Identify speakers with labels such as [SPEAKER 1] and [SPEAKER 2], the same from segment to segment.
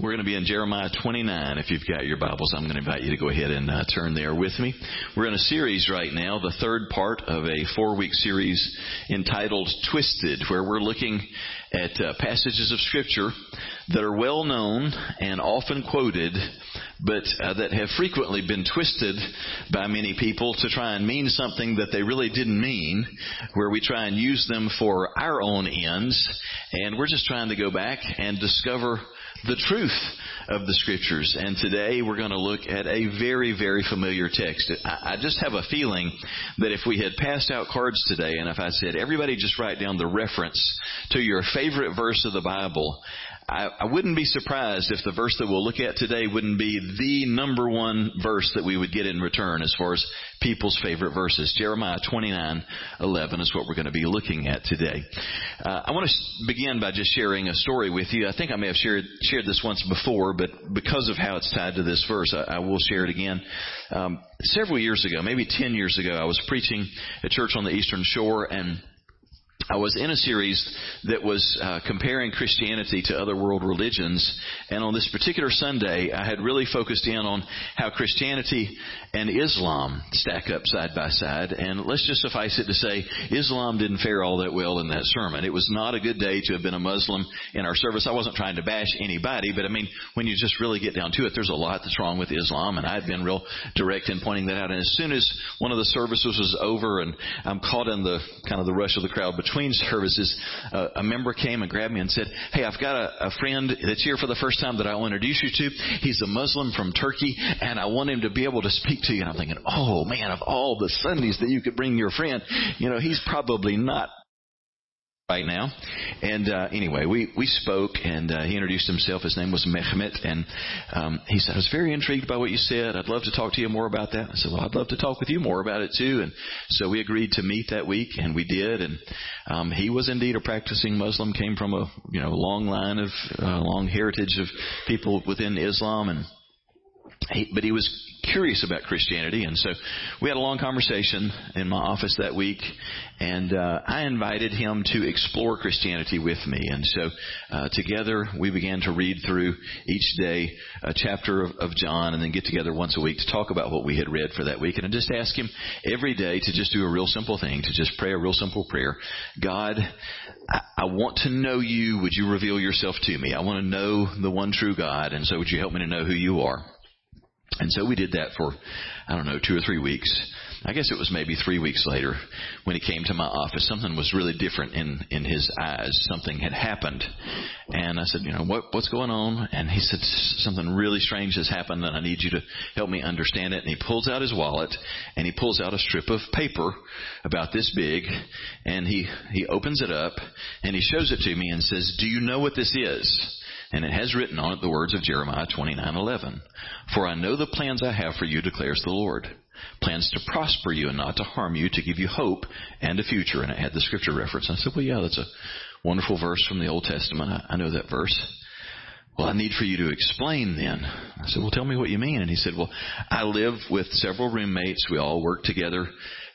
[SPEAKER 1] We're going to be in Jeremiah 29. If you've got your Bibles, I'm going to invite you to go ahead and uh, turn there with me. We're in a series right now, the third part of a four week series entitled Twisted, where we're looking at uh, passages of Scripture that are well known and often quoted, but uh, that have frequently been twisted by many people to try and mean something that they really didn't mean, where we try and use them for our own ends, and we're just trying to go back and discover the truth of the scriptures. And today we're going to look at a very, very familiar text. I, just have a feeling that if we had passed out cards today and if I said, everybody just write down the reference to your favorite verse of the Bible, I, I wouldn't be surprised if the verse that we'll look at today wouldn't be the number one verse that we would get in return as far as people's favorite verses. Jeremiah 29:11 is what we're going to be looking at today. Uh, I want to begin by just sharing a story with you. I think I may have shared shared this once before, but because of how it's tied to this verse, I, I will share it again. Um, several years ago, maybe 10 years ago, I was preaching at church on the Eastern Shore and I was in a series that was uh, comparing Christianity to other world religions, and on this particular Sunday, I had really focused in on how Christianity and Islam stack up side by side. And let's just suffice it to say, Islam didn't fare all that well in that sermon. It was not a good day to have been a Muslim in our service. I wasn't trying to bash anybody, but I mean, when you just really get down to it, there's a lot that's wrong with Islam, and I had been real direct in pointing that out. And as soon as one of the services was over, and I'm caught in the kind of the rush of the crowd between between services, uh, a member came and grabbed me and said, Hey, I've got a, a friend that's here for the first time that I will introduce you to. He's a Muslim from Turkey, and I want him to be able to speak to you. And I'm thinking, Oh man, of all the Sundays that you could bring your friend, you know, he's probably not right now. And uh, anyway, we we spoke, and uh, he introduced himself. His name was Mehmet, and um, he said, "I was very intrigued by what you said. I'd love to talk to you more about that." I said, "Well, I'd love to talk with you more about it too." And so we agreed to meet that week, and we did. And um, he was indeed a practicing Muslim, came from a you know long line of uh, long heritage of people within Islam, and he, but he was curious about Christianity, and so we had a long conversation in my office that week, and uh, I invited him to explore Christianity with me, and so uh, together we began to read through each day a chapter of, of John, and then get together once a week to talk about what we had read for that week, and I just ask him every day to just do a real simple thing, to just pray a real simple prayer. God, I, I want to know you. Would you reveal yourself to me? I want to know the one true God, and so would you help me to know who you are? And so we did that for, I don't know, two or three weeks. I guess it was maybe three weeks later when he came to my office. Something was really different in, in his eyes. Something had happened. And I said, you know, what, what's going on? And he said, something really strange has happened and I need you to help me understand it. And he pulls out his wallet and he pulls out a strip of paper about this big and he, he opens it up and he shows it to me and says, do you know what this is? And it has written on it the words of Jeremiah 29:11. For I know the plans I have for you declares the Lord. Plans to prosper you and not to harm you, to give you hope and a future. And it had the scripture reference. I said, well, yeah, that's a wonderful verse from the Old Testament. I, I know that verse. Well, I need for you to explain then. I said, well, tell me what you mean. And he said, well, I live with several roommates. We all work together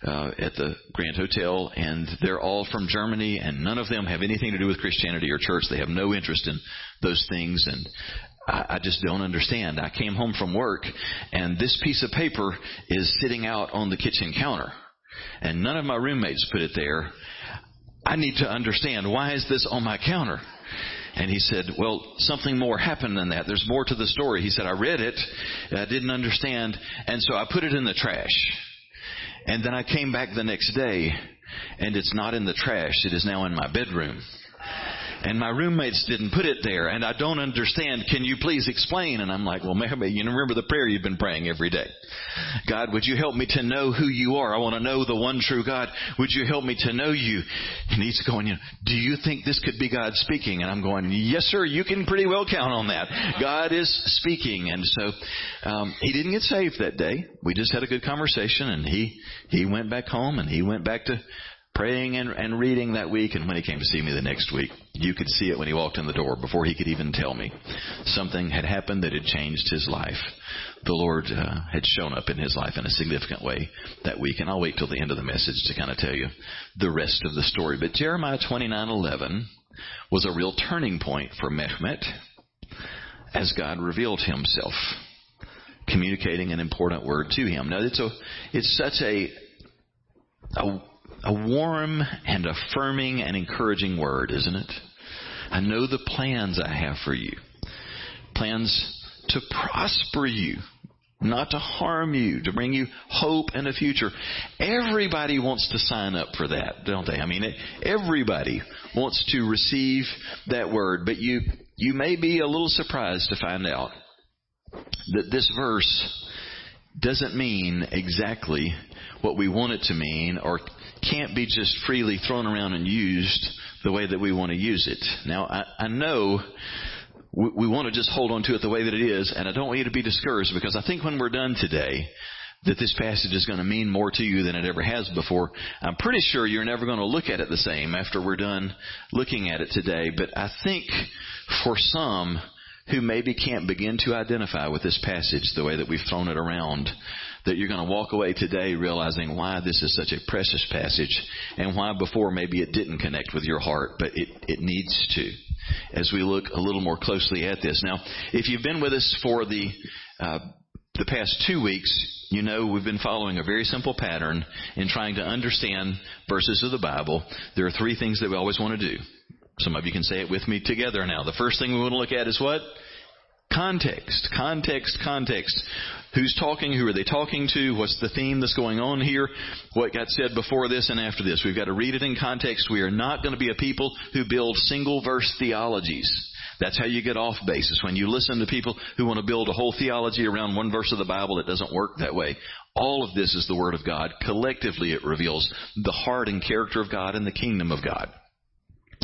[SPEAKER 1] uh, at the Grand Hotel, and they're all from Germany, and none of them have anything to do with Christianity or church. They have no interest in those things, and I, I just don't understand. I came home from work, and this piece of paper is sitting out on the kitchen counter, and none of my roommates put it there. I need to understand why is this on my counter? And he said, well, something more happened than that. There's more to the story. He said, I read it. I didn't understand. And so I put it in the trash. And then I came back the next day and it's not in the trash. It is now in my bedroom and my roommates didn't put it there, and I don't understand. Can you please explain? And I'm like, well, maybe you remember the prayer you've been praying every day. God, would you help me to know who you are? I want to know the one true God. Would you help me to know you? And he's going, you know, do you think this could be God speaking? And I'm going, yes, sir. You can pretty well count on that. God is speaking, and so um, he didn't get saved that day. We just had a good conversation, and he he went back home, and he went back to praying and, and reading that week, and when he came to see me the next week, you could see it when he walked in the door before he could even tell me. Something had happened that had changed his life. The Lord uh, had shown up in his life in a significant way that week, and I'll wait till the end of the message to kind of tell you the rest of the story. But Jeremiah 29:11 was a real turning point for Mehmet. as God revealed himself, communicating an important word to him. Now it's a, it's such a, a, a warm and affirming and encouraging word, isn't it? I know the plans I have for you. Plans to prosper you, not to harm you, to bring you hope and a future. Everybody wants to sign up for that, don't they? I mean, everybody wants to receive that word, but you, you may be a little surprised to find out that this verse doesn't mean exactly what we want it to mean or can't be just freely thrown around and used the way that we want to use it. Now, I, I know we, we want to just hold on to it the way that it is, and I don't want you to be discouraged because I think when we're done today, that this passage is going to mean more to you than it ever has before. I'm pretty sure you're never going to look at it the same after we're done looking at it today, but I think for some who maybe can't begin to identify with this passage the way that we've thrown it around, that you're going to walk away today realizing why this is such a precious passage and why before maybe it didn't connect with your heart, but it, it needs to as we look a little more closely at this. Now, if you've been with us for the, uh, the past two weeks, you know we've been following a very simple pattern in trying to understand verses of the Bible. There are three things that we always want to do. Some of you can say it with me together now. The first thing we want to look at is what? Context, context, context. Who's talking? Who are they talking to? What's the theme that's going on here? What got said before this and after this? We've got to read it in context. We are not going to be a people who build single verse theologies. That's how you get off basis. When you listen to people who want to build a whole theology around one verse of the Bible, it doesn't work that way. All of this is the Word of God. Collectively, it reveals the heart and character of God and the kingdom of God.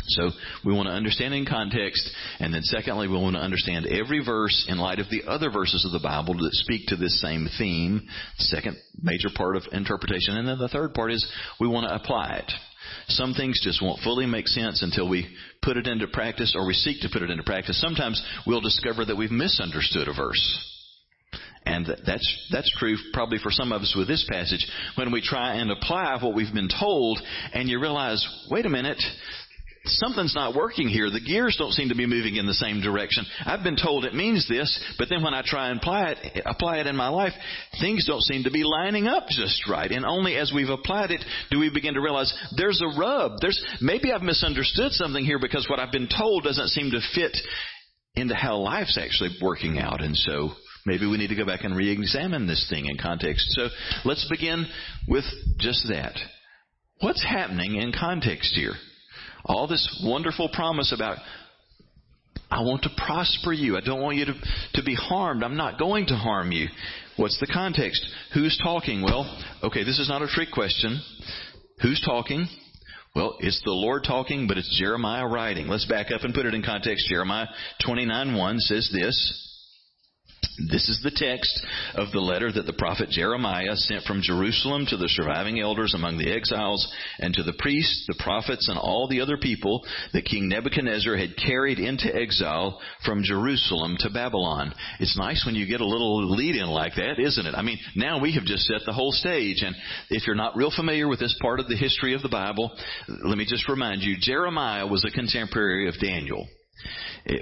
[SPEAKER 1] So we want to understand in context, and then secondly, we want to understand every verse in light of the other verses of the Bible that speak to this same theme. Second major part of interpretation. And then the third part is we want to apply it. Some things just won't fully make sense until we put it into practice or we seek to put it into practice. Sometimes we'll discover that we've misunderstood a verse. And that's, that's true probably for some of us with this passage. When we try and apply what we've been told and you realize, wait a minute, something's not working here. The gears don't seem to be moving in the same direction. I've been told it means this, but then when I try and apply it, apply it in my life, things don't seem to be lining up just right. And only as we've applied it do we begin to realize there's a rub. There's, maybe I've misunderstood something here because what I've been told doesn't seem to fit into how life's actually working out. And so maybe we need to go back and re-examine this thing in context. So let's begin with just that. What's happening in context here? All this wonderful promise about I want to prosper you. I don't want you to, to be harmed. I'm not going to harm you. What's the context? Who's talking? Well, okay, this is not a trick question. Who's talking? Well, it's the Lord talking, but it's Jeremiah writing. Let's back up and put it in context. Jeremiah 29:1 says this. This is the text of the letter that the prophet Jeremiah sent from Jerusalem to the surviving elders among the exiles and to the priests, the prophets, and all the other people that King Nebuchadnezzar had carried into exile from Jerusalem to Babylon. It's nice when you get a little lead in like that, isn't it? I mean, now we have just set the whole stage. And if you're not real familiar with this part of the history of the Bible, let me just remind you, Jeremiah was a contemporary of Daniel.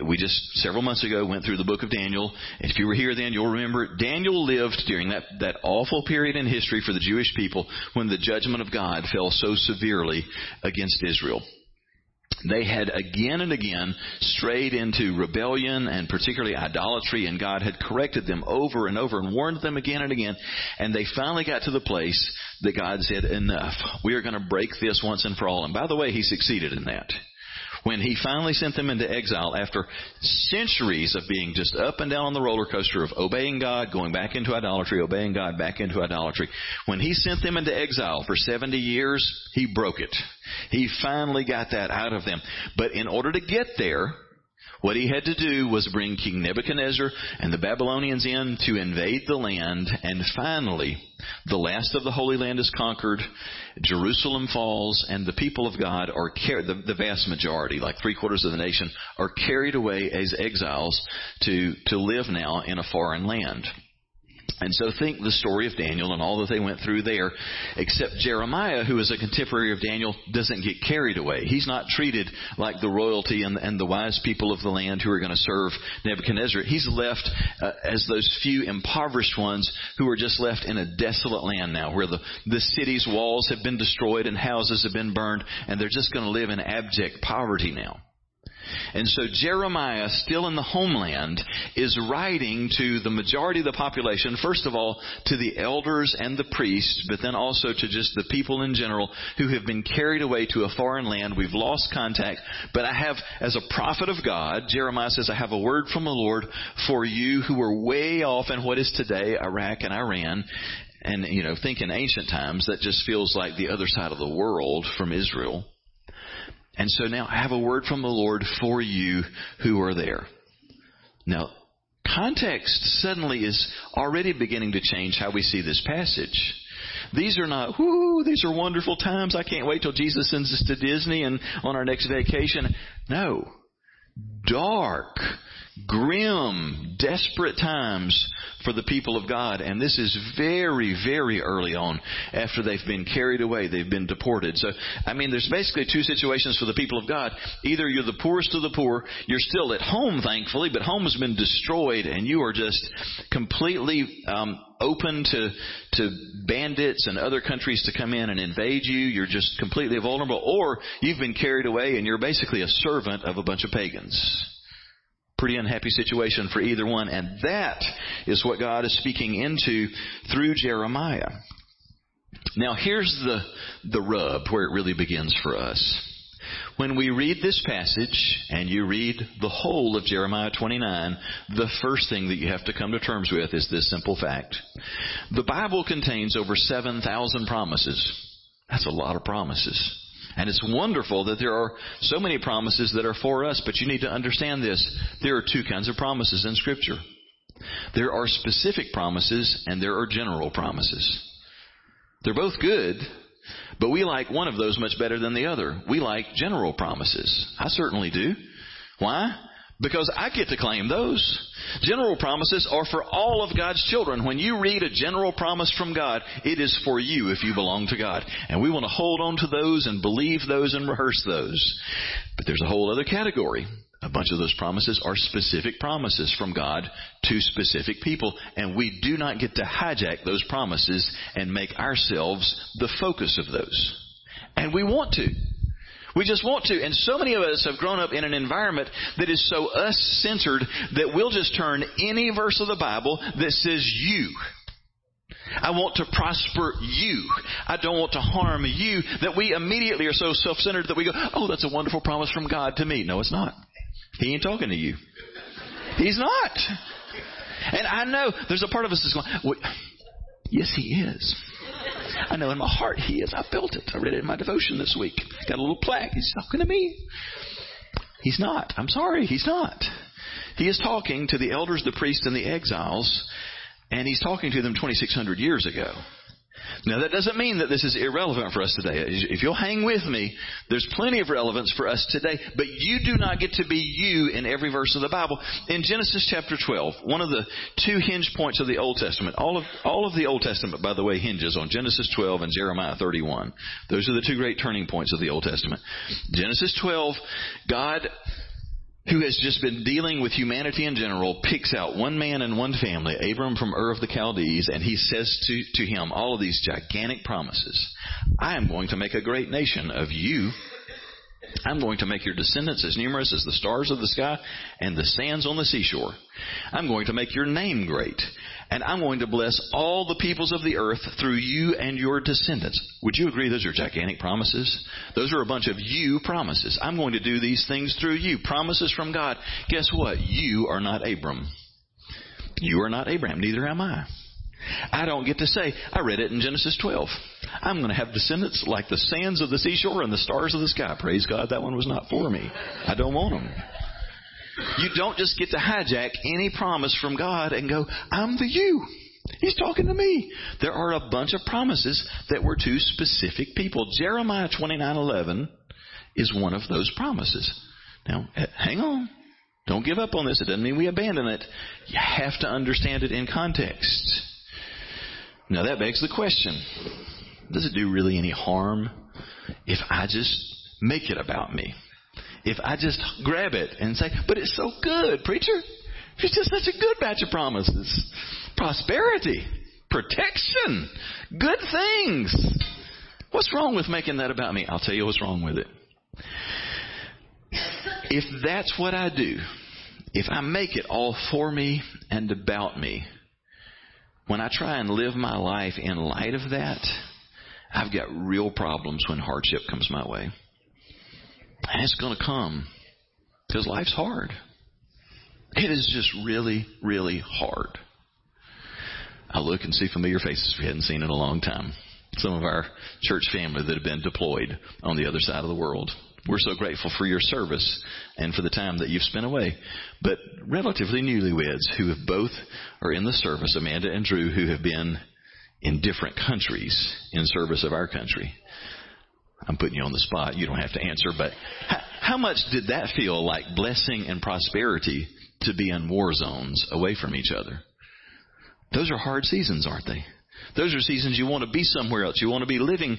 [SPEAKER 1] We just several months ago went through the book of Daniel. If you were here then, you'll remember Daniel lived during that, that awful period in history for the Jewish people when the judgment of God fell so severely against Israel. They had again and again strayed into rebellion and particularly idolatry, and God had corrected them over and over and warned them again and again. And they finally got to the place that God said, Enough. We are going to break this once and for all. And by the way, He succeeded in that when he finally sent them into exile after centuries of being just up and down on the roller coaster of obeying God, going back into idolatry, obeying God, back into idolatry. When he sent them into exile for 70 years, he broke it. He finally got that out of them. But in order to get there, what he had to do was bring King Nebuchadnezzar and the Babylonians in to invade the land, and finally, the last of the Holy Land is conquered, Jerusalem falls, and the people of God are carried, the, the vast majority, like three quarters of the nation, are carried away as exiles to, to live now in a foreign land. And so think the story of Daniel and all that they went through there, except Jeremiah, who is a contemporary of Daniel, doesn't get carried away. He's not treated like the royalty and, and the wise people of the land who are going to serve Nebuchadnezzar. He's left uh, as those few impoverished ones who are just left in a desolate land now, where the, the city's walls have been destroyed and houses have been burned, and they're just going to live in abject poverty now. And so Jeremiah, still in the homeland, is writing to the majority of the population, first of all, to the elders and the priests, but then also to just the people in general who have been carried away to a foreign land. We've lost contact, but I have, as a prophet of God, Jeremiah says, I have a word from the Lord for you who are way off in what is today Iraq and Iran. And, you know, think in ancient times, that just feels like the other side of the world from Israel. And so now I have a word from the Lord for you who are there. Now, context suddenly is already beginning to change how we see this passage. These are not, whoo, these are wonderful times. I can't wait till Jesus sends us to Disneyland on our next vacation. No. Dark, grim, desperate times for the people of God. And this is very, very early on after they've been carried away. They've been deported. So, I mean, there's basically two situations for the people of God. Either you're the poorest of the poor, you're still at home, thankfully, but home has been destroyed and you are just completely, um, open to to bandits and other countries to come in and invade you. You're just completely vulnerable, or you've been carried away and you're basically a servant of a bunch of pagans pretty unhappy situation for either one. And that is what God is speaking into through Jeremiah. Now here's the, the rub where it really begins for us. When we read this passage and you read the whole of Jeremiah 29, the first thing that you have to come to terms with is this simple fact. The Bible contains over 7,000 promises. That's a lot of promises. And it's wonderful that there are so many promises that are for us, but you need to understand this. There are two kinds of promises in Scripture. There are specific promises and there are general promises. They're both good, but we like one of those much better than the other. We like general promises. I certainly do. Why? Because I get to claim those. General promises are for all of God's children. When you read a general promise from God, it is for you if you belong to God. And we want to hold on to those and believe those and rehearse those. But there's a whole other category. A bunch of those promises are specific promises from God to specific people, and we do not get to hijack those promises and make ourselves the focus of those. And we want to. We just want to. And so many of us have grown up in an environment that is so us centered that we'll just turn any verse of the Bible that says you. I want to prosper you. I don't want to harm you. That we immediately are so self-centered that we go, oh, that's a wonderful promise from God to me. No, it's not. He ain't talking to you. He's not. And I know there's a part of us that's going, well, yes, he is. I know in my heart He is. I felt it. I read it in my devotion this week. Got a little plaque. He's talking to me. He's not. I'm sorry. He's not. He is talking to the elders, the priests, and the exiles, and he's talking to them 2,600 years ago. Now that doesn't mean that this is irrelevant for us today. If you'll hang with me, there's plenty of relevance for us today, but you do not get to be you in every verse of the Bible. In Genesis chapter 12, one of the two hinge points of the Old Testament, all of, all of the Old Testament, by the way, hinges on Genesis 12 and Jeremiah 31. Those are the two great turning points of the Old Testament. Genesis 12, God who has just been dealing with humanity in general, picks out one man and one family, Abram from Ur of the Chaldees, and he says to, to him all of these gigantic promises. I am going to make a great nation of you. I'm going to make your descendants as numerous as the stars of the sky and the sands on the seashore. I'm going to make your name great, and I'm going to bless all the peoples of the earth through you and your descendants. Would you agree those are gigantic promises? Those are a bunch of you promises. I'm going to do these things through you. Promises from God. Guess what? You are not Abram. You are not Abraham. Neither am I. I don't get to say, I read it in Genesis 12. I'm going to have descendants like the sands of the seashore and the stars of the sky. Praise God, that one was not for me. I don't want them. You don't just get to hijack any promise from God and go, I'm the you. He's talking to me. There are a bunch of promises that were to specific people. Jeremiah 29:11 is one of those promises. Now, eh, hang on. Don't give up on this. It doesn't mean we abandon it. You have to understand it in context. Now that begs the question, does it do really any harm if I just make it about me? If I just grab it and say, but it's so good, preacher. It's just such a good batch of promises. Prosperity, protection, good things. What's wrong with making that about me? I'll tell you what's wrong with it. If that's what I do, if I make it all for me and about me, when I try and live my life in light of that, I've got real problems when hardship comes my way. And it's going to come because life's hard. It is just really, really hard. I look and see familiar faces we hadn't seen in a long time. Some of our church family that have been deployed on the other side of the world. We're so grateful for your service and for the time that you've spent away. But relatively newlyweds who have both are in the service, Amanda and Drew, who have been in different countries in service of our country. I'm putting you on the spot. You don't have to answer, but how, how much did that feel like blessing and prosperity to be in war zones away from each other? Those are hard seasons, aren't they? Those are seasons you want to be somewhere else. You want to be living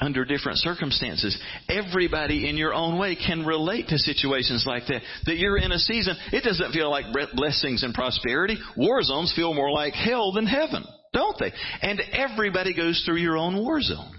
[SPEAKER 1] under different circumstances. Everybody in your own way can relate to situations like that. That you're in a season, it doesn't feel like blessings and prosperity. War zones feel more like hell than heaven, don't they? And everybody goes through your own war zone.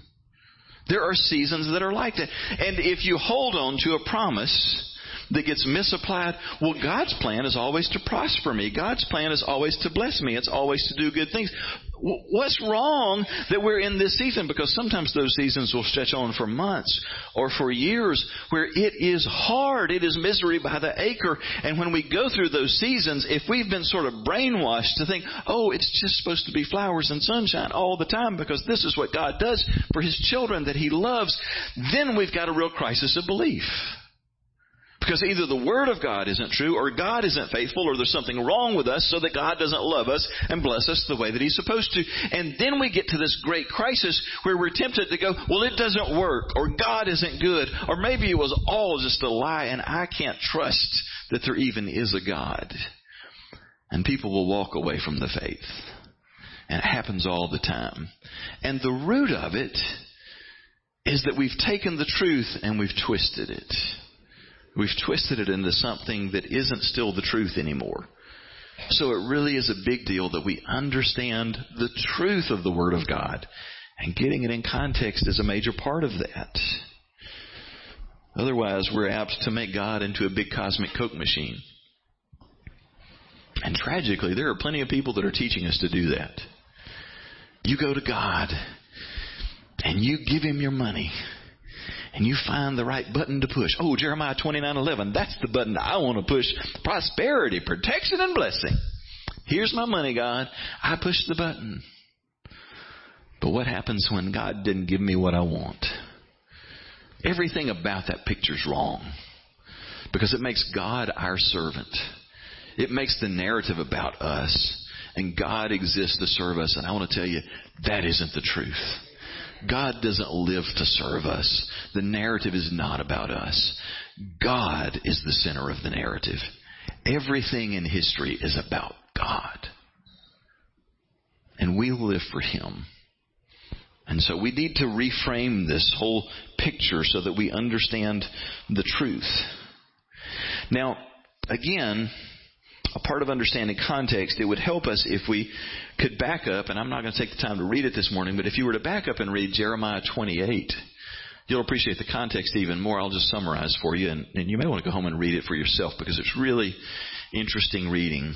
[SPEAKER 1] There are seasons that are like that. And if you hold on to a promise, that gets misapplied. Well, God's plan is always to prosper me. God's plan is always to bless me. It's always to do good things. What's wrong that we're in this season? Because sometimes those seasons will stretch on for months or for years where it is hard. It is misery by the acre. And when we go through those seasons, if we've been sort of brainwashed to think, oh, it's just supposed to be flowers and sunshine all the time because this is what God does for His children that He loves, then we've got a real crisis of belief. Because either the Word of God isn't true, or God isn't faithful, or there's something wrong with us so that God doesn't love us and bless us the way that He's supposed to. And then we get to this great crisis where we're tempted to go, well, it doesn't work, or God isn't good, or maybe it was all just a lie, and I can't trust that there even is a God. And people will walk away from the faith. And it happens all the time. And the root of it is that we've taken the truth and we've twisted it. We've twisted it into something that isn't still the truth anymore. So it really is a big deal that we understand the truth of the Word of God. And getting it in context is a major part of that. Otherwise, we're apt to make God into a big cosmic Coke machine. And tragically, there are plenty of people that are teaching us to do that. You go to God and you give Him your money and you find the right button to push. Oh, Jeremiah 29:11, that's the button I want to push. Prosperity, protection and blessing. Here's my money, God. I push the button. But what happens when God didn't give me what I want? Everything about that picture's wrong. Because it makes God our servant. It makes the narrative about us. And God exists to serve us. And I want to tell you, that isn't the truth. God doesn't live to serve us. The narrative is not about us. God is the center of the narrative. Everything in history is about God. And we live for Him. And so we need to reframe this whole picture so that we understand the truth. Now, again, a part of understanding context, it would help us if we could back up, and I'm not going to take the time to read it this morning, but if you were to back up and read Jeremiah 28, you'll appreciate the context even more. I'll just summarize for you, and, and you may want to go home and read it for yourself because it's really interesting reading.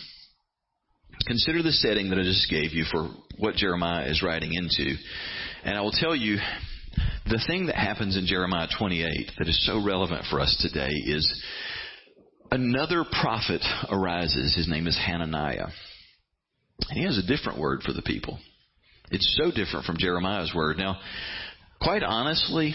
[SPEAKER 1] Consider the setting that I just gave you for what Jeremiah is writing into. And I will tell you, the thing that happens in Jeremiah 28 that is so relevant for us today is another prophet arises. His name is Hananiah. And he has a different word for the people. It's so different from Jeremiah's word. Now, quite honestly,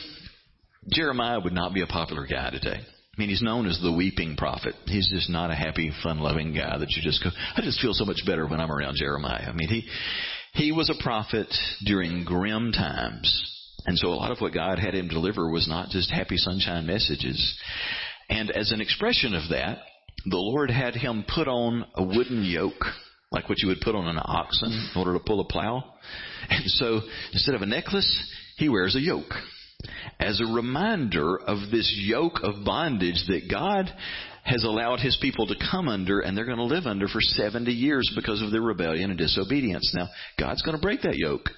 [SPEAKER 1] Jeremiah would not be a popular guy today. I mean, he's known as the weeping prophet. He's just not a happy, fun-loving guy that you just go, I just feel so much better when I'm around Jeremiah. I mean, he, he was a prophet during grim times. And so a lot of what God had him deliver was not just happy sunshine messages. And as an expression of that, the Lord had him put on a wooden yoke like what you would put on an oxen in order to pull a plow. And so instead of a necklace, he wears a yoke. As a reminder of this yoke of bondage that God has allowed his people to come under and they're going to live under for 70 years because of their rebellion and disobedience. Now, God's going to break that yoke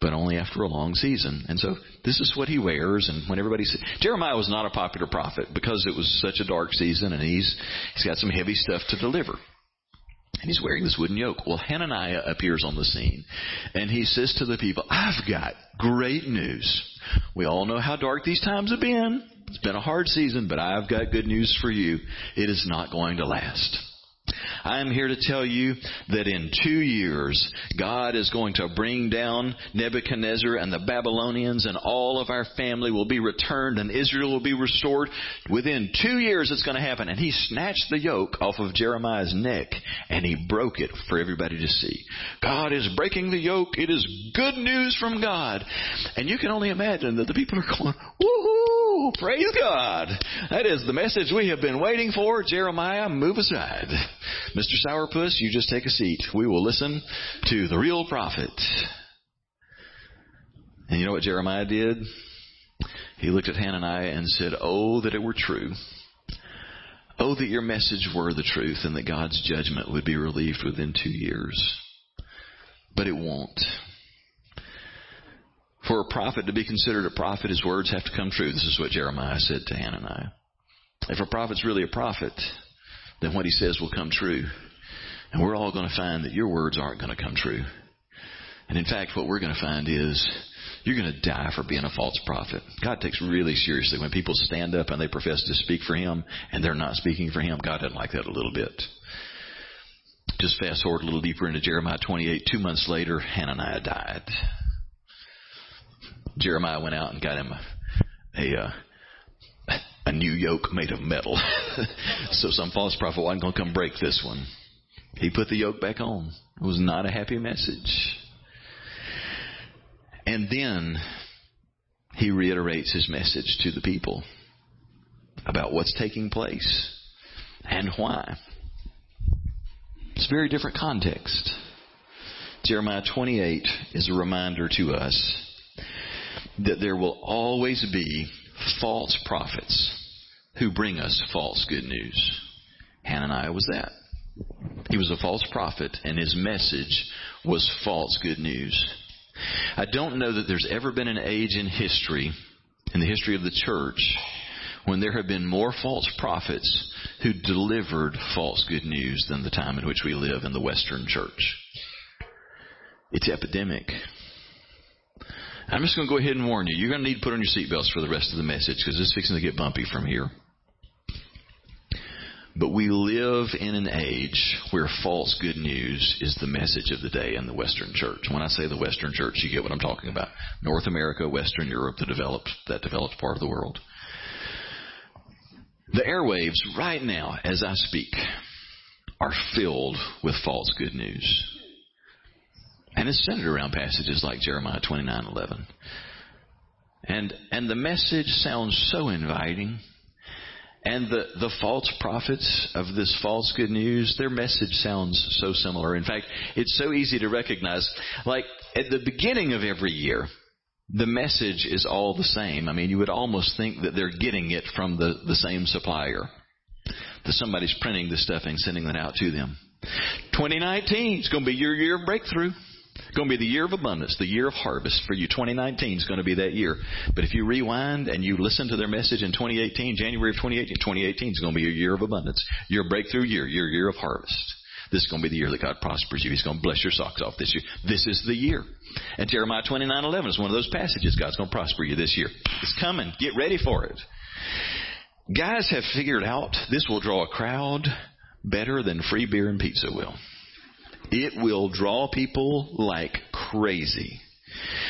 [SPEAKER 1] but only after a long season. And so this is what he wears. And when everybody said, Jeremiah was not a popular prophet because it was such a dark season and he's, he's got some heavy stuff to deliver. And he's wearing this wooden yoke. Well, Hananiah appears on the scene and he says to the people, I've got great news. We all know how dark these times have been. It's been a hard season, but I've got good news for you. It is not going to last. I am here to tell you that in two years, God is going to bring down Nebuchadnezzar and the Babylonians and all of our family will be returned and Israel will be restored. Within two years it's going to happen. And he snatched the yoke off of Jeremiah's neck and he broke it for everybody to see. God is breaking the yoke. It is good news from God. And you can only imagine that the people are going, woohoo, praise God. That is the message we have been waiting for. Jeremiah, move aside. Mr. Sourpuss, you just take a seat. We will listen to the real prophet. And you know what Jeremiah did? He looked at Hananiah and said, Oh, that it were true. Oh, that your message were the truth and that God's judgment would be relieved within two years. But it won't. For a prophet to be considered a prophet, his words have to come true. This is what Jeremiah said to Hananiah. If a prophet's really a prophet, then what he says will come true. And we're all going to find that your words aren't going to come true. And in fact, what we're going to find is you're going to die for being a false prophet. God takes really seriously when people stand up and they profess to speak for Him and they're not speaking for Him. God doesn't like that a little bit. Just fast forward a little deeper into Jeremiah 28. Two months later, Hananiah died. Jeremiah went out and got him a, a uh, a new yoke made of metal. so some false prophet wasn't going to come break this one. He put the yoke back on. It was not a happy message. And then he reiterates his message to the people about what's taking place and why. It's a very different context. Jeremiah 28 is a reminder to us that there will always be false prophets who bring us false good news. Hananiah was that. He was a false prophet, and his message was false good news. I don't know that there's ever been an age in history, in the history of the church, when there have been more false prophets who delivered false good news than the time in which we live in the Western church. It's epidemic. I'm just going to go ahead and warn you. You're going to need to put on your seatbelts for the rest of the message because it's fixing to get bumpy from here. But we live in an age where false good news is the message of the day in the Western church. When I say the Western church, you get what I'm talking about. North America, Western Europe, the developed, that developed part of the world. The airwaves right now, as I speak, are filled with false good news. And it's centered around passages like Jeremiah 29:11. And and the message sounds so inviting. And the, the false prophets of this false good news, their message sounds so similar. In fact, it's so easy to recognize. Like at the beginning of every year, the message is all the same. I mean, you would almost think that they're getting it from the, the same supplier. That somebody's printing the stuff and sending it out to them. 2019 is going to be your year of breakthrough. It's going to be the year of abundance, the year of harvest for you. 2019 is going to be that year. But if you rewind and you listen to their message in 2018, January of 2018, 2018 is going to be your year of abundance, your breakthrough year, your year of harvest. This is going to be the year that God prospers you. He's going to bless your socks off this year. This is the year. And Jeremiah 29:11 is one of those passages. God's going to prosper you this year. It's coming. Get ready for it. Guys have figured out this will draw a crowd better than free beer and pizza will. It will draw people like crazy.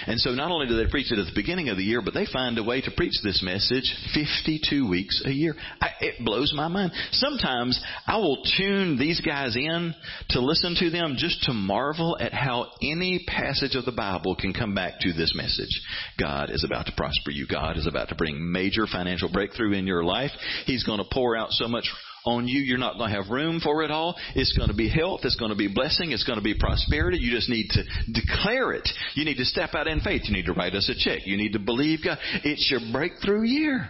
[SPEAKER 1] And so not only do they preach it at the beginning of the year, but they find a way to preach this message 52 weeks a year. I, it blows my mind. Sometimes I will tune these guys in to listen to them just to marvel at how any passage of the Bible can come back to this message. God is about to prosper you. God is about to bring major financial breakthrough in your life. He's going to pour out so much on you. You're not going to have room for it all. It's going to be health. It's going to be blessing. It's going to be prosperity. You just need to declare it. You need to step out in faith. You need to write us a check. You need to believe God. It's your breakthrough year.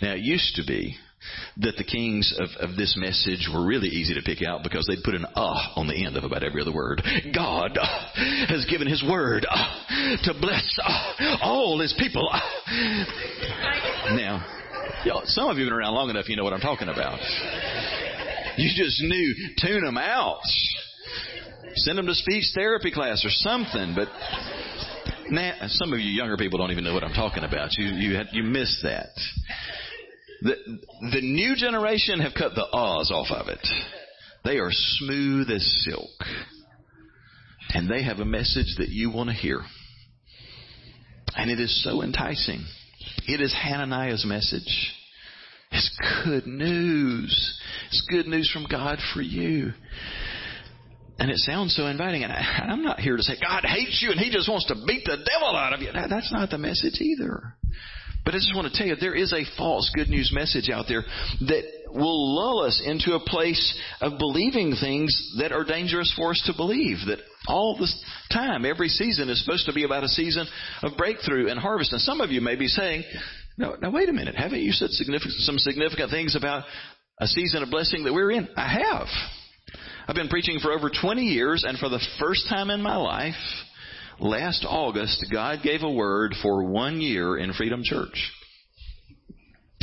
[SPEAKER 1] Now, it used to be that the kings of, of this message were really easy to pick out because they'd put an ah on the end of about every other word. God uh, has given His word uh, to bless uh, all His people. Now, y'all, some of you have been around long enough, you know what I'm talking about. You just knew, tune them out. Send them to speech therapy class or something, but now, some of you younger people don't even know what I'm talking about. You you had, you missed that. The, the new generation have cut the ahs off of it. They are smooth as silk. And they have a message that you want to hear. And it is so enticing. It is Hananiah's message. It's good news. It's good news from God for you. And it sounds so inviting. And I, am not here to say God hates you and he just wants to beat the devil out of you. That's not the message either. But I just want to tell you, there is a false good news message out there that will lull us into a place of believing things that are dangerous for us to believe. That all this time, every season is supposed to be about a season of breakthrough and harvest. And some of you may be saying, no, now wait a minute. Haven't you said significant, some significant things about a season of blessing that we're in? I have. I've been preaching for over 20 years, and for the first time in my life, last August, God gave a word for one year in Freedom Church.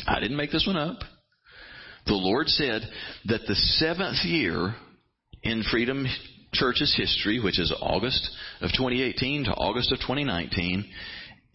[SPEAKER 1] I didn't make this one up. The Lord said that the seventh year in Freedom Church's history, which is August of 2018 to August of 2019,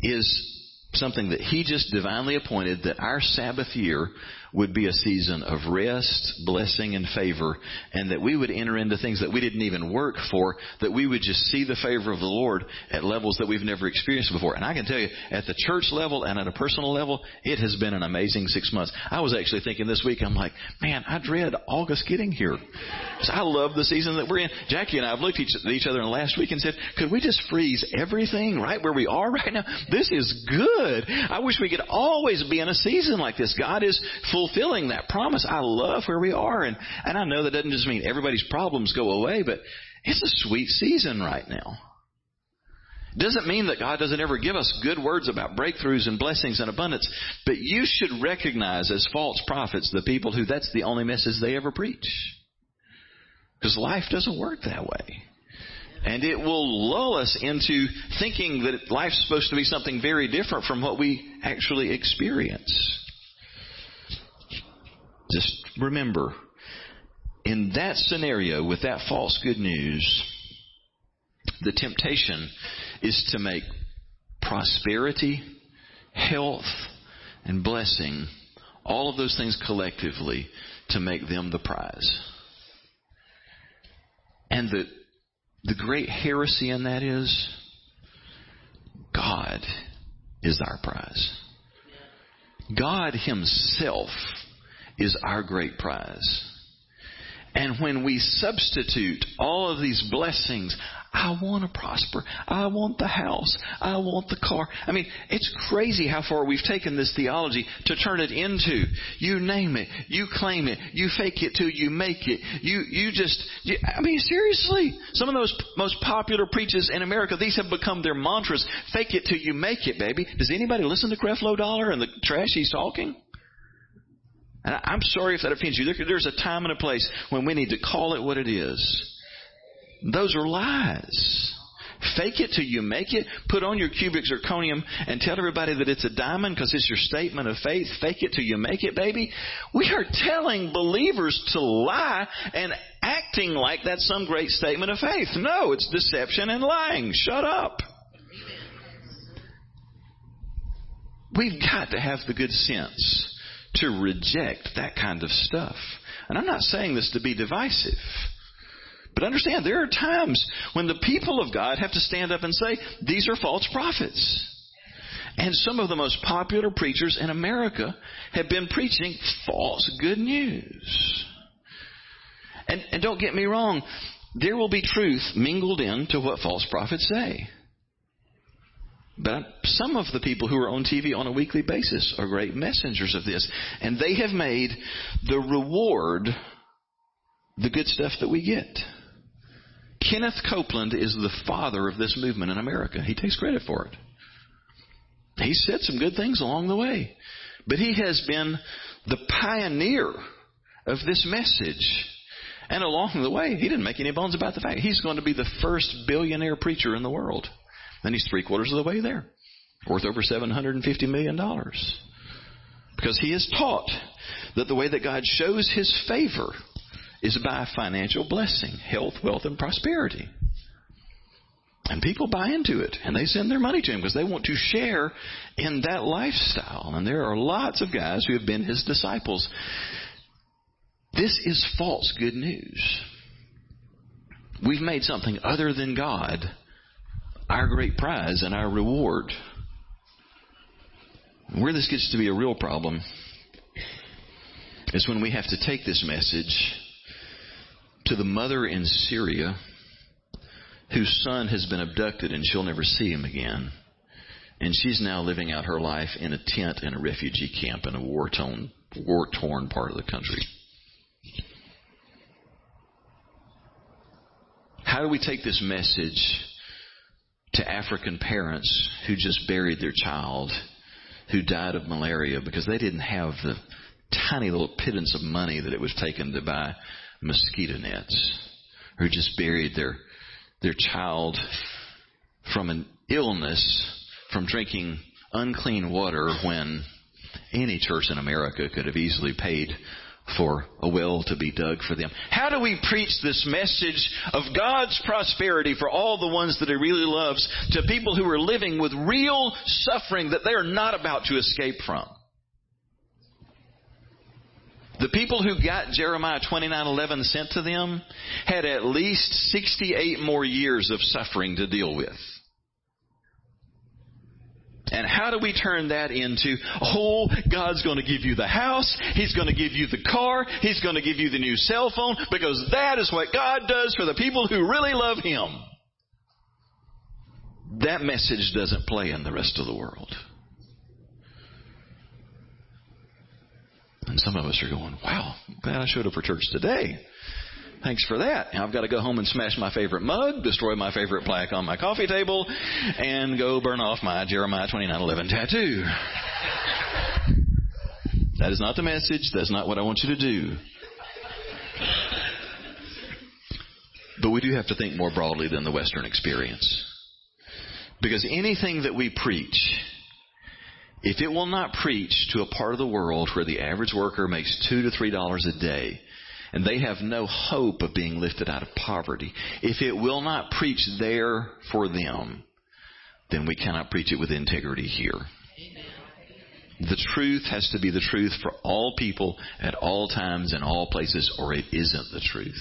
[SPEAKER 1] is something that He just divinely appointed that our Sabbath year would be a season of rest, blessing, and favor, and that we would enter into things that we didn't even work for, that we would just see the favor of the Lord at levels that we've never experienced before. And I can tell you, at the church level and at a personal level, it has been an amazing six months. I was actually thinking this week, I'm like, man, I dread August getting here. So I love the season that we're in. Jackie and I have looked at each other in the last week and said, could we just freeze everything right where we are right now? This is good. I wish we could always be in a season like this. God is full fulfilling that promise. I love where we are. And, and I know that doesn't just mean everybody's problems go away, but it's a sweet season right now. Doesn't mean that God doesn't ever give us good words about breakthroughs and blessings and abundance, but you should recognize as false prophets the people who that's the only message they ever preach. Because life doesn't work that way. And it will lull us into thinking that life's supposed to be something very different from what we actually experience. Just remember, in that scenario with that false good news, the temptation is to make prosperity, health, and blessing, all of those things collectively, to make them the prize. And the, the great heresy in that is God is our prize. God Himself is our great prize. And when we substitute all of these blessings, I want to prosper. I want the house. I want the car. I mean, it's crazy how far we've taken this theology to turn it into you name it, you claim it, you fake it till you make it. You you just you, I mean seriously, some of those most popular preachers in America, these have become their mantras. Fake it till you make it, baby. Does anybody listen to Creflo Dollar and the trash he's talking? And I'm sorry if that offends you. There's a time and a place when we need to call it what it is. Those are lies. Fake it till you make it. Put on your cubic zirconium and tell everybody that it's a diamond because it's your statement of faith. Fake it till you make it, baby. We are telling believers to lie and acting like that's some great statement of faith. No, it's deception and lying. Shut up. We've got to have the good sense to reject that kind of stuff. And I'm not saying this to be divisive. But understand, there are times when the people of God have to stand up and say, these are false prophets. And some of the most popular preachers in America have been preaching false good news. And, and don't get me wrong, there will be truth mingled in to what false prophets say. But some of the people who are on TV on a weekly basis are great messengers of this. And they have made the reward the good stuff that we get. Kenneth Copeland is the father of this movement in America. He takes credit for it. He said some good things along the way. But he has been the pioneer of this message. And along the way, he didn't make any bones about the fact he's going to be the first billionaire preacher in the world. And he's three quarters of the way there, worth over $750 million. Because he has taught that the way that God shows his favor is by financial blessing, health, wealth, and prosperity. And people buy into it and they send their money to him because they want to share in that lifestyle. And there are lots of guys who have been his disciples. This is false good news. We've made something other than God our great prize and our reward. Where this gets to be a real problem is when we have to take this message to the mother in Syria whose son has been abducted and she'll never see him again. And she's now living out her life in a tent in a refugee camp in a war torn, war torn part of the country. How do we take this message to African parents who just buried their child who died of malaria because they didn't have the tiny little pittance of money that it was taken to buy mosquito nets, who just buried their their child from an illness from drinking unclean water when any church in America could have easily paid for a well to be dug for them. How do we preach this message of God's prosperity for all the ones that He really loves to people who are living with real suffering that they are not about to escape from? The people who got Jeremiah 29:11 sent to them had at least 68 more years of suffering to deal with. And how do we turn that into, oh, God's going to give you the house, He's going to give you the car, He's going to give you the new cell phone, because that is what God does for the people who really love Him. That message doesn't play in the rest of the world. And some of us are going, wow, glad I showed up for church today. Thanks for that. I've got to go home and smash my favorite mug, destroy my favorite plaque on my coffee table, and go burn off my Jeremiah 29:11 tattoo. That is not the message. That's not what I want you to do. But we do have to think more broadly than the Western experience. Because anything that we preach, if it will not preach to a part of the world where the average worker makes two to three dollars a day, and they have no hope of being lifted out of poverty. If it will not preach there for them, then we cannot preach it with integrity here. The truth has to be the truth for all people at all times and all places, or it isn't the truth.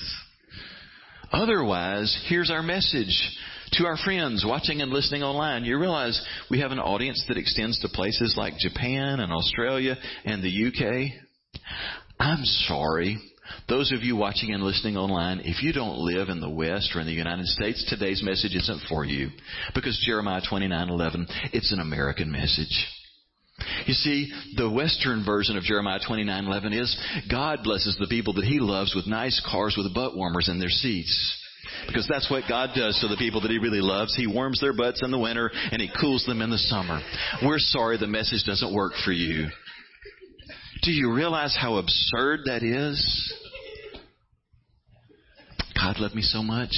[SPEAKER 1] Otherwise, here's our message to our friends watching and listening online. You realize we have an audience that extends to places like Japan and Australia and the UK. I'm sorry. Those of you watching and listening online, if you don't live in the West or in the United States, today's message isn't for you. Because Jeremiah 29:11, it's an American message. You see, the Western version of Jeremiah 29:11 is God blesses the people that He loves with nice cars with butt warmers in their seats. Because that's what God does to the people that He really loves. He warms their butts in the winter and He cools them in the summer. We're sorry the message doesn't work for you. Do you realize how absurd that is? God loved me so much.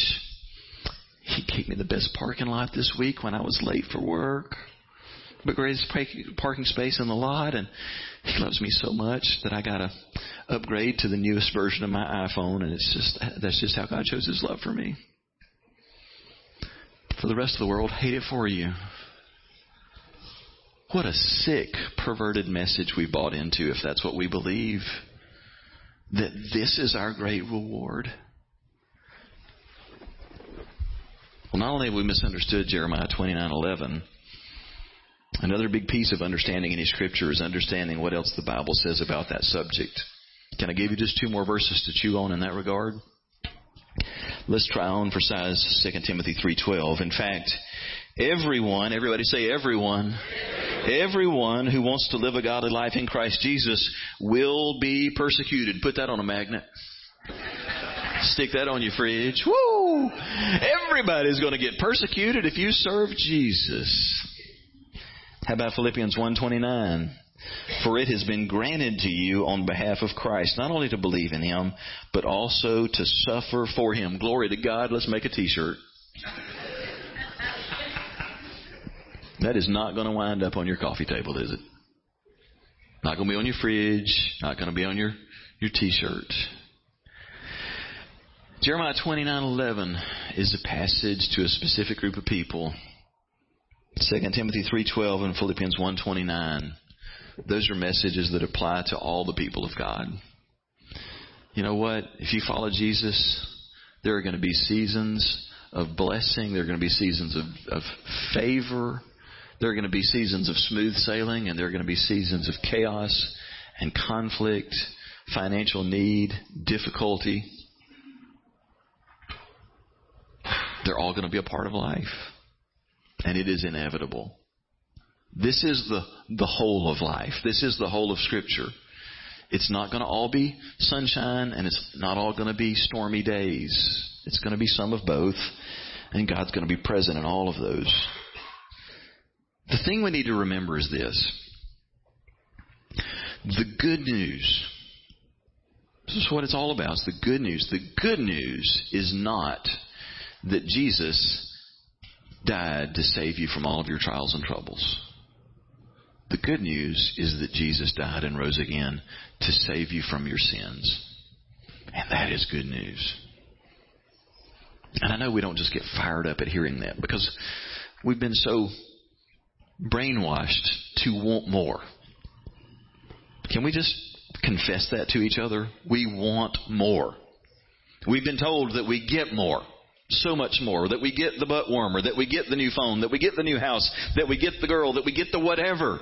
[SPEAKER 1] He gave me the best parking lot this week when I was late for work. The greatest parking space in the lot, and He loves me so much that I got to upgrade to the newest version of my iPhone, and it's just that's just how God shows His love for me. For the rest of the world, hate it for you. What a sick, perverted message we bought into if that's what we believe. That this is our great reward. Well, not only have we misunderstood Jeremiah 29:11, another big piece of understanding any scripture is understanding what else the Bible says about that subject. Can I give you just two more verses to chew on in that regard? Let's try on for size 2 Timothy 3:12. In fact, Everyone, everybody say everyone. Everyone who wants to live a godly life in Christ Jesus will be persecuted. Put that on a magnet. Stick that on your fridge. Woo! Everybody's going to get persecuted if you serve Jesus. How about Philippians 129? For it has been granted to you on behalf of Christ, not only to believe in Him, but also to suffer for Him. Glory to God. Let's make a t-shirt. That is not going to wind up on your coffee table, is it? Not going to be on your fridge. Not going to be on your, your t-shirt. Jeremiah 29:11 is a passage to a specific group of people. 2 Timothy 3:12 and Philippians 1:29. Those are messages that apply to all the people of God. You know what? If you follow Jesus, there are going to be seasons of blessing. There are going to be seasons of, of favor. There are going to be seasons of smooth sailing, and there are going to be seasons of chaos and conflict, financial need, difficulty. They're all going to be a part of life. And it is inevitable. This is the, the whole of life. This is the whole of Scripture. It's not going to all be sunshine and it's not all going to be stormy days. It's going to be some of both. And God's going to be present in all of those. The thing we need to remember is this. The good news. This is what it's all about. It's the good news. The good news is not that Jesus died to save you from all of your trials and troubles. The good news is that Jesus died and rose again to save you from your sins. And that is good news. And I know we don't just get fired up at hearing that because we've been so brainwashed to want more. Can we just confess that to each other? We want more. We've been told that we get more. So much more. That we get the butt warmer, that we get the new phone, that we get the new house, that we get the girl, that we get the whatever.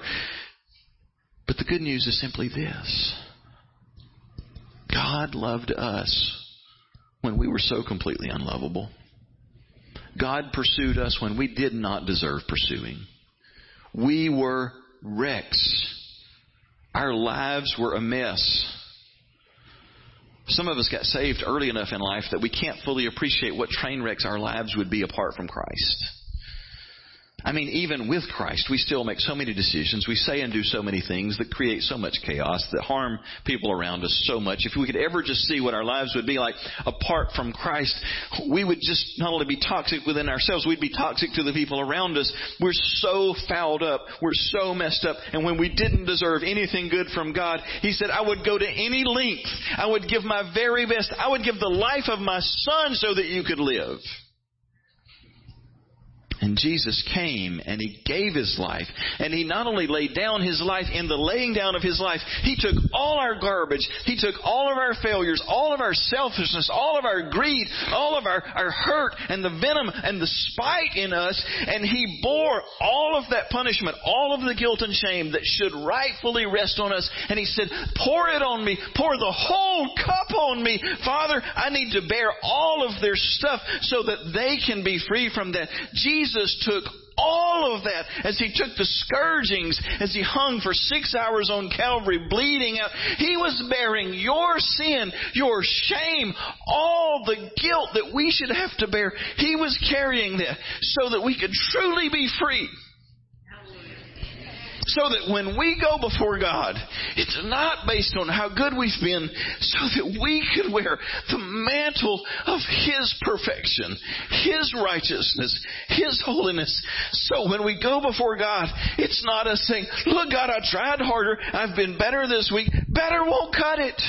[SPEAKER 1] But the good news is simply this. God loved us when we were so completely unlovable. God pursued us when we did not deserve pursuing. We were wrecks. Our lives were a mess. Some of us got saved early enough in life that we can't fully appreciate what train wrecks our lives would be apart from Christ. I mean, even with Christ, we still make so many decisions. We say and do so many things that create so much chaos, that harm people around us so much. If we could ever just see what our lives would be like apart from Christ, we would just not only be toxic within ourselves, we'd be toxic to the people around us. We're so fouled up. We're so messed up. And when we didn't deserve anything good from God, He said, I would go to any length. I would give my very best. I would give the life of my son so that you could live. And Jesus came and He gave His life. And He not only laid down His life in the laying down of His life, He took all our garbage, He took all of our failures, all of our selfishness, all of our greed, all of our, our hurt and the venom and the spite in us, and He bore all of that punishment, all of the guilt and shame that should rightfully rest on us. And He said, pour it on me, pour the whole cup on me. Father, I need to bear all of their stuff so that they can be free from that. Jesus Jesus took all of that as he took the scourgings, as he hung for six hours on Calvary, bleeding out. He was bearing your sin, your shame, all the guilt that we should have to bear. He was carrying that so that we could truly be free so that when we go before God, it's not based on how good we've been, so that we can wear the mantle of His perfection, His righteousness, His holiness. So when we go before God, it's not us saying, look God, I tried harder, I've been better this week, better won't cut it.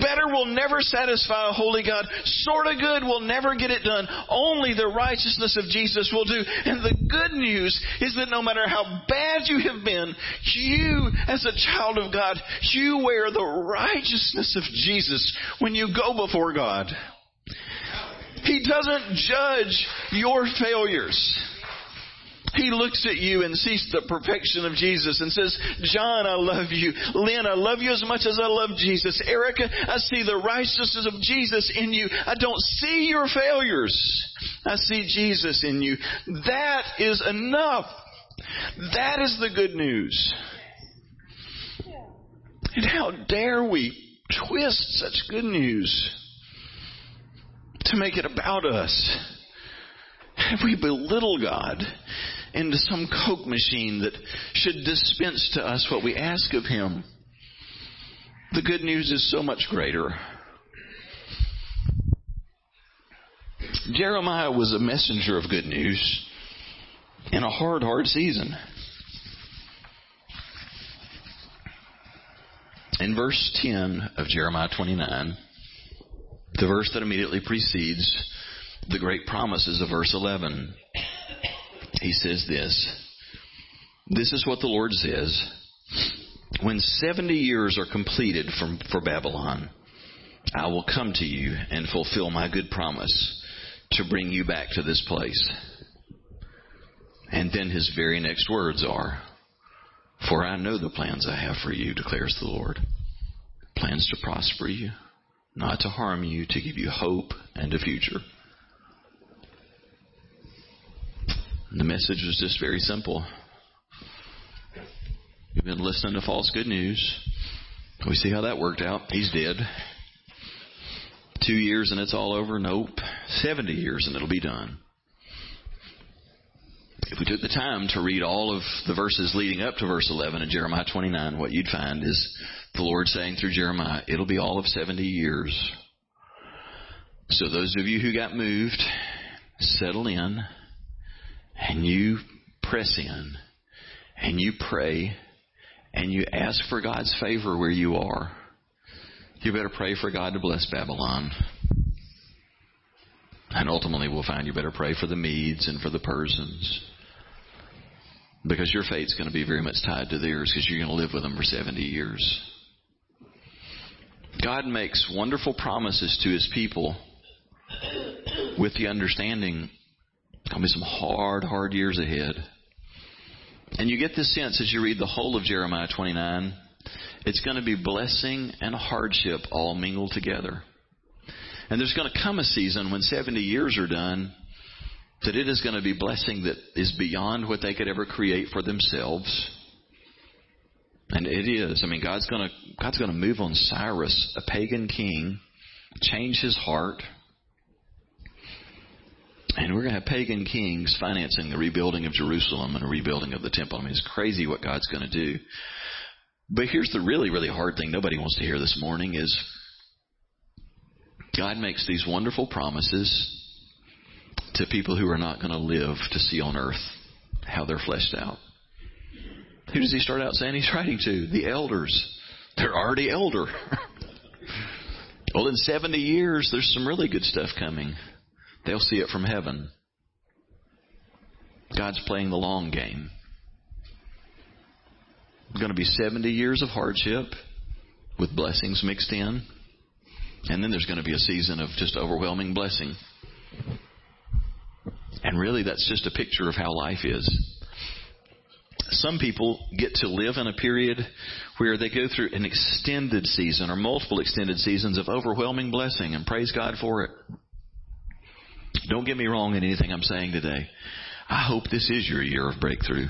[SPEAKER 1] Better will never satisfy a holy God. Sort of good will never get it done. Only the righteousness of Jesus will do. And the good news is that no matter how bad you have been, you, as a child of God, you wear the righteousness of Jesus when you go before God. He doesn't judge your failures. He looks at you and sees the perfection of Jesus and says, John, I love you. Lynn, I love you as much as I love Jesus. Erica, I see the righteousness of Jesus in you. I don't see your failures. I see Jesus in you. That is enough. That is the good news. And how dare we twist such good news to make it about us? And we belittle God into some Coke machine that should dispense to us what we ask of Him. The good news is so much greater. Jeremiah was a messenger of good news in a hard, hard season. In verse 10 of Jeremiah 29, the verse that immediately precedes the great promises of verse 11, he says this This is what the Lord says. When 70 years are completed from, for Babylon, I will come to you and fulfill my good promise to bring you back to this place. And then his very next words are, For I know the plans I have for you, declares the Lord. Plans to prosper you, not to harm you, to give you hope and a future. The message was just very simple. You've been listening to false good news. We see how that worked out. He's dead. Two years and it's all over? Nope. 70 years and it'll be done. If we took the time to read all of the verses leading up to verse 11 in Jeremiah 29, what you'd find is the Lord saying through Jeremiah, it'll be all of 70 years. So those of you who got moved, settle in and you press in and you pray and you ask for God's favor where you are. You better pray for God to bless Babylon. And ultimately, we'll find you better pray for the Medes and for the Persians. Because your fate's going to be very much tied to theirs because you're going to live with them for 70 years. God makes wonderful promises to his people with the understanding there'll be some hard, hard years ahead. And you get this sense as you read the whole of Jeremiah 29, it's going to be blessing and hardship all mingled together. And there's going to come a season when 70 years are done that it is going to be blessing that is beyond what they could ever create for themselves. And it is. I mean, God's going to God's going to move on Cyrus, a pagan king, change his heart. And we're going to have pagan kings financing the rebuilding of Jerusalem and the rebuilding of the temple. I mean, it's crazy what God's going to do. But here's the really, really hard thing nobody wants to hear this morning is God makes these wonderful promises to people who are not going to live to see on earth how they're fleshed out. Who does he start out saying he's writing to? The elders. They're already elder. well, in 70 years, there's some really good stuff coming. They'll see it from heaven. God's playing the long game. It's going to be 70 years of hardship with blessings mixed in. And then there's going to be a season of just overwhelming blessing. And really, that's just a picture of how life is. Some people get to live in a period where they go through an extended season or multiple extended seasons of overwhelming blessing and praise God for it. Don't get me wrong in anything I'm saying today. I hope this is your year of breakthrough.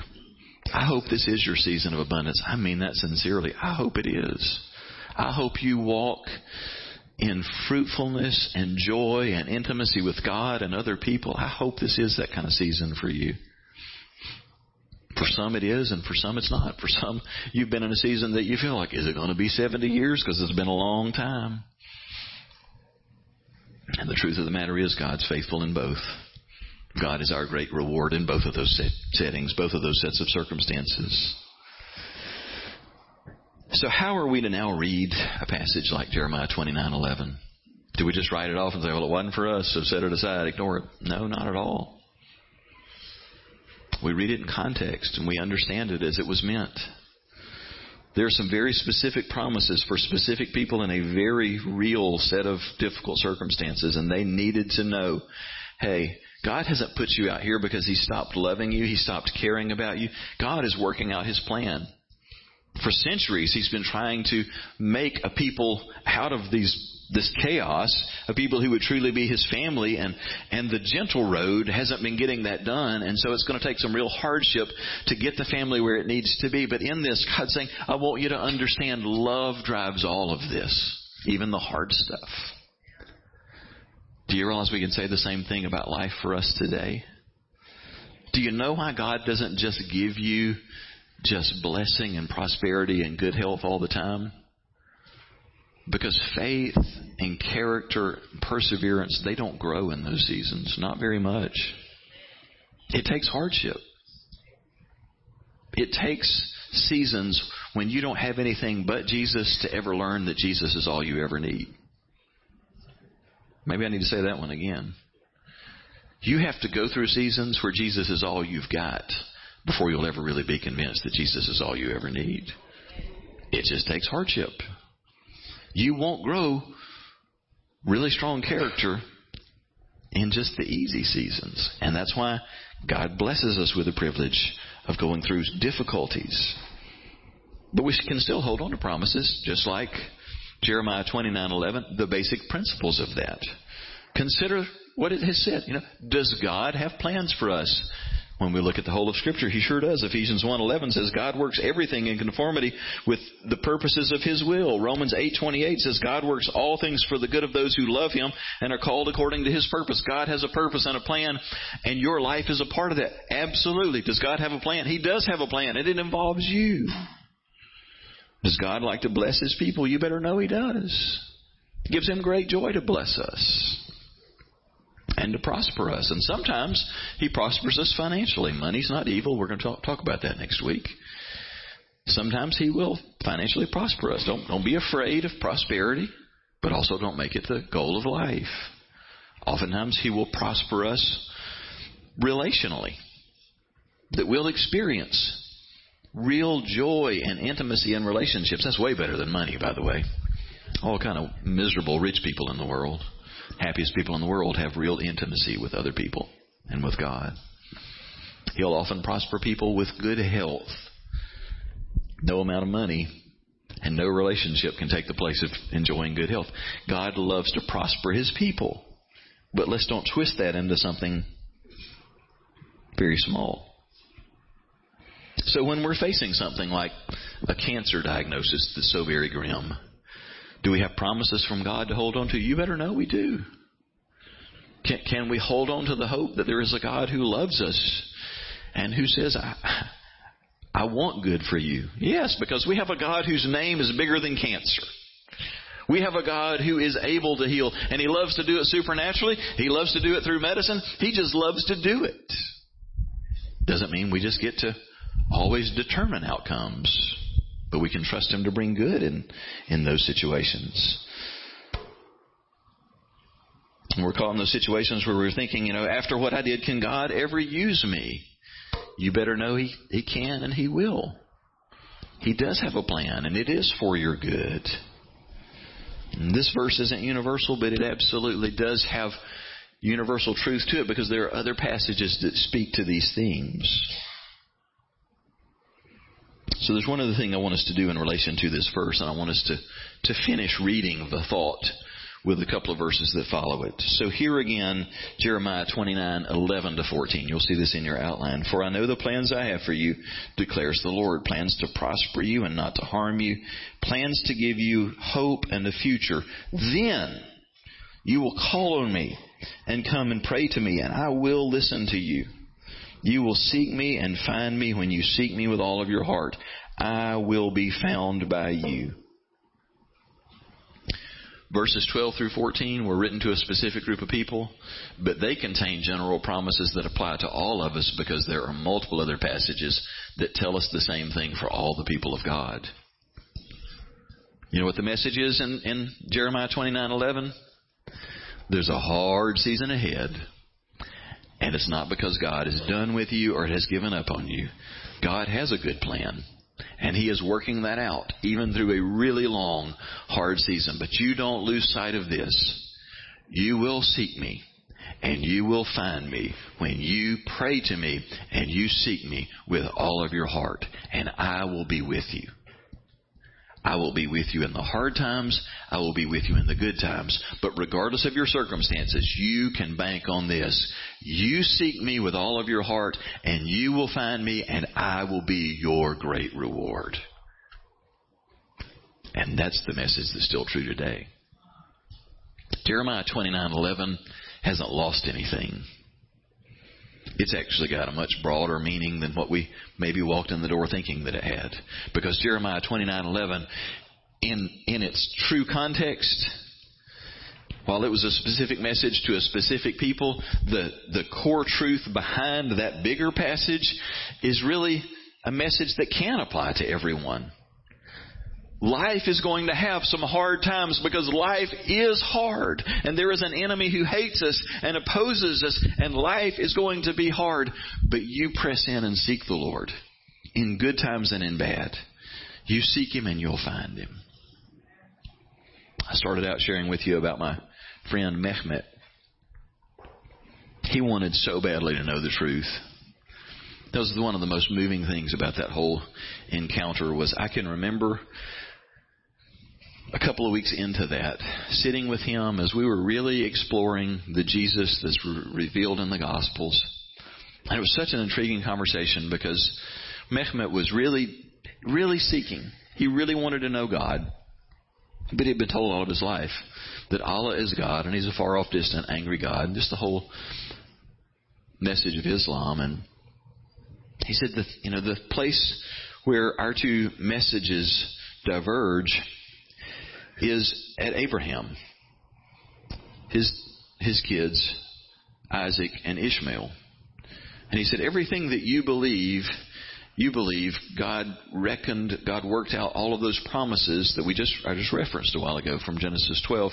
[SPEAKER 1] I hope this is your season of abundance. I mean that sincerely. I hope it is. I hope you walk in fruitfulness and joy and intimacy with God and other people. I hope this is that kind of season for you. For some it is, and for some it's not. For some, you've been in a season that you feel like, is it going to be 70 years? Because it's been a long time. And the truth of the matter is, God's faithful in both. God is our great reward in both of those settings, both of those sets of circumstances. So how are we to now read a passage like Jeremiah 29:11? Do we just write it off and say, "Well, it wasn't for us, so set it aside, ignore it"? No, not at all. We read it in context and we understand it as it was meant. There are some very specific promises for specific people in a very real set of difficult circumstances, and they needed to know, hey, God hasn't put you out here because He stopped loving you, He stopped caring about you. God is working out His plan. For centuries, He's been trying to make a people out of these this chaos of people who would truly be his family and and the gentle road hasn't been getting that done and so it's going to take some real hardship to get the family where it needs to be but in this God's saying I want you to understand love drives all of this even the hard stuff do you realize we can say the same thing about life for us today? Do you know why God doesn't just give you just blessing and prosperity and good health all the time? Because faith and character, perseverance, they don't grow in those seasons. Not very much. It takes hardship. It takes seasons when you don't have anything but Jesus to ever learn that Jesus is all you ever need. Maybe I need to say that one again. You have to go through seasons where Jesus is all you've got before you'll ever really be convinced that Jesus is all you ever need. It just takes hardship. You won't grow really strong character in just the easy seasons. And that's why God blesses us with the privilege of going through difficulties. But we can still hold on to promises, just like Jeremiah 29:11, the basic principles of that. Consider what it has said. You know, does God have plans for us? When we look at the whole of Scripture, He sure does. Ephesians 1:11 says God works everything in conformity with the purposes of His will. Romans 8:28 says God works all things for the good of those who love Him and are called according to His purpose. God has a purpose and a plan, and your life is a part of that. Absolutely. Does God have a plan? He does have a plan, and it involves you. Does God like to bless His people? You better know He does. It gives Him great joy to bless us and to prosper us. And sometimes He prospers us financially. Money's not evil. We're going to talk, talk about that next week. Sometimes He will financially prosper us. Don't, don't be afraid of prosperity, but also don't make it the goal of life. Oftentimes He will prosper us relationally, that we'll experience real joy and intimacy in relationships. That's way better than money, by the way. All kind of miserable rich people in the world, happiest people in the world have real intimacy with other people and with God. He'll often prosper people with good health. No amount of money and no relationship can take the place of enjoying good health. God loves to prosper His people. But let's don't twist that into something very small. So when we're facing something like a cancer diagnosis that's so very grim, do we have promises from God to hold on to? You better know we do. Can, can we hold on to the hope that there is a God who loves us and who says, I, I want good for you? Yes, because we have a God whose name is bigger than cancer. We have a God who is able to heal, and He loves to do it supernaturally. He loves to do it through medicine. He just loves to do it. Doesn't mean we just get to always determine outcomes, but we can trust Him to bring good in, in those situations. And we're caught in those situations where we're thinking, you know, after what I did, can God ever use me? You better know He, he can and He will. He does have a plan, and it is for your good. And this verse isn't universal, but it absolutely does have universal truth to it because there are other passages that speak to these themes. So there's one other thing I want us to do in relation to this verse, and I want us to, to finish reading the thought with a couple of verses that follow it. So here again, Jeremiah 29, 11 to 14. You'll see this in your outline. For I know the plans I have for you, declares the Lord. Plans to prosper you and not to harm you. Plans to give you hope and a future. Then you will call on me and come and pray to me, and I will listen to you. You will seek me and find me when you seek me with all of your heart. I will be found by you. Verses 12 through 14 were written to a specific group of people, but they contain general promises that apply to all of us because there are multiple other passages that tell us the same thing for all the people of God. You know what the message is in, in Jeremiah 29:11? There's a hard season ahead and it's not because God is done with you or has given up on you. God has a good plan. And He is working that out, even through a really long, hard season. But you don't lose sight of this. You will seek me, and you will find me when you pray to me and you seek me with all of your heart, and I will be with you. I will be with you in the hard times. I will be with you in the good times. But regardless of your circumstances, you can bank on this. You seek me with all of your heart and you will find me and I will be your great reward. And that's the message that's still true today. Jeremiah 29:11 hasn't lost anything. It's actually got a much broader meaning than what we maybe walked in the door thinking that it had. Because Jeremiah 29:11 in in its true context while it was a specific message to a specific people, the, the core truth behind that bigger passage is really a message that can apply to everyone. Life is going to have some hard times because life is hard and there is an enemy who hates us and opposes us and life is going to be hard. But you press in and seek the Lord in good times and in bad. You seek Him and you'll find Him. I started out sharing with you about my friend Mehmet. He wanted so badly to know the truth. That was one of the most moving things about that whole encounter was I can remember a couple of weeks into that, sitting with him as we were really exploring the Jesus that's re- revealed in the Gospels. And it was such an intriguing conversation because Mehmet was really, really seeking. He really wanted to know God. But he'd been told all of his life that Allah is God and he's a far off, distant, angry God. and Just the whole message of Islam. And he said that, you know, the place where our two messages diverge is at Abraham, his, his kids, Isaac and Ishmael. And he said, everything that you believe, you believe God reckoned, God worked out all of those promises that we just, I just referenced a while ago from Genesis 12,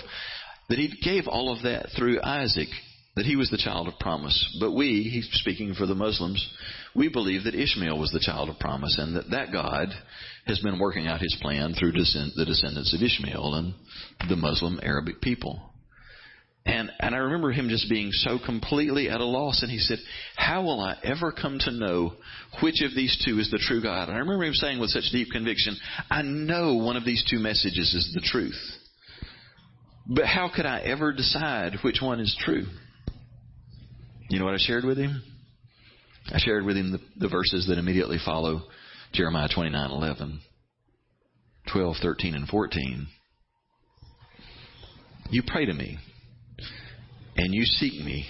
[SPEAKER 1] that he gave all of that through Isaac, that he was the child of promise. But we, he's speaking for the Muslims, we believe that Ishmael was the child of promise and that that God has been working out his plan through the descendants of Ishmael and the Muslim Arabic people. And, and I remember him just being so completely at a loss. And he said, How will I ever come to know which of these two is the true God? And I remember him saying with such deep conviction, I know one of these two messages is the truth. But how could I ever decide which one is true? You know what I shared with him? I shared with him the, the verses that immediately follow Jeremiah 29:11, 12, 13, and 14. You pray to me, and you seek me,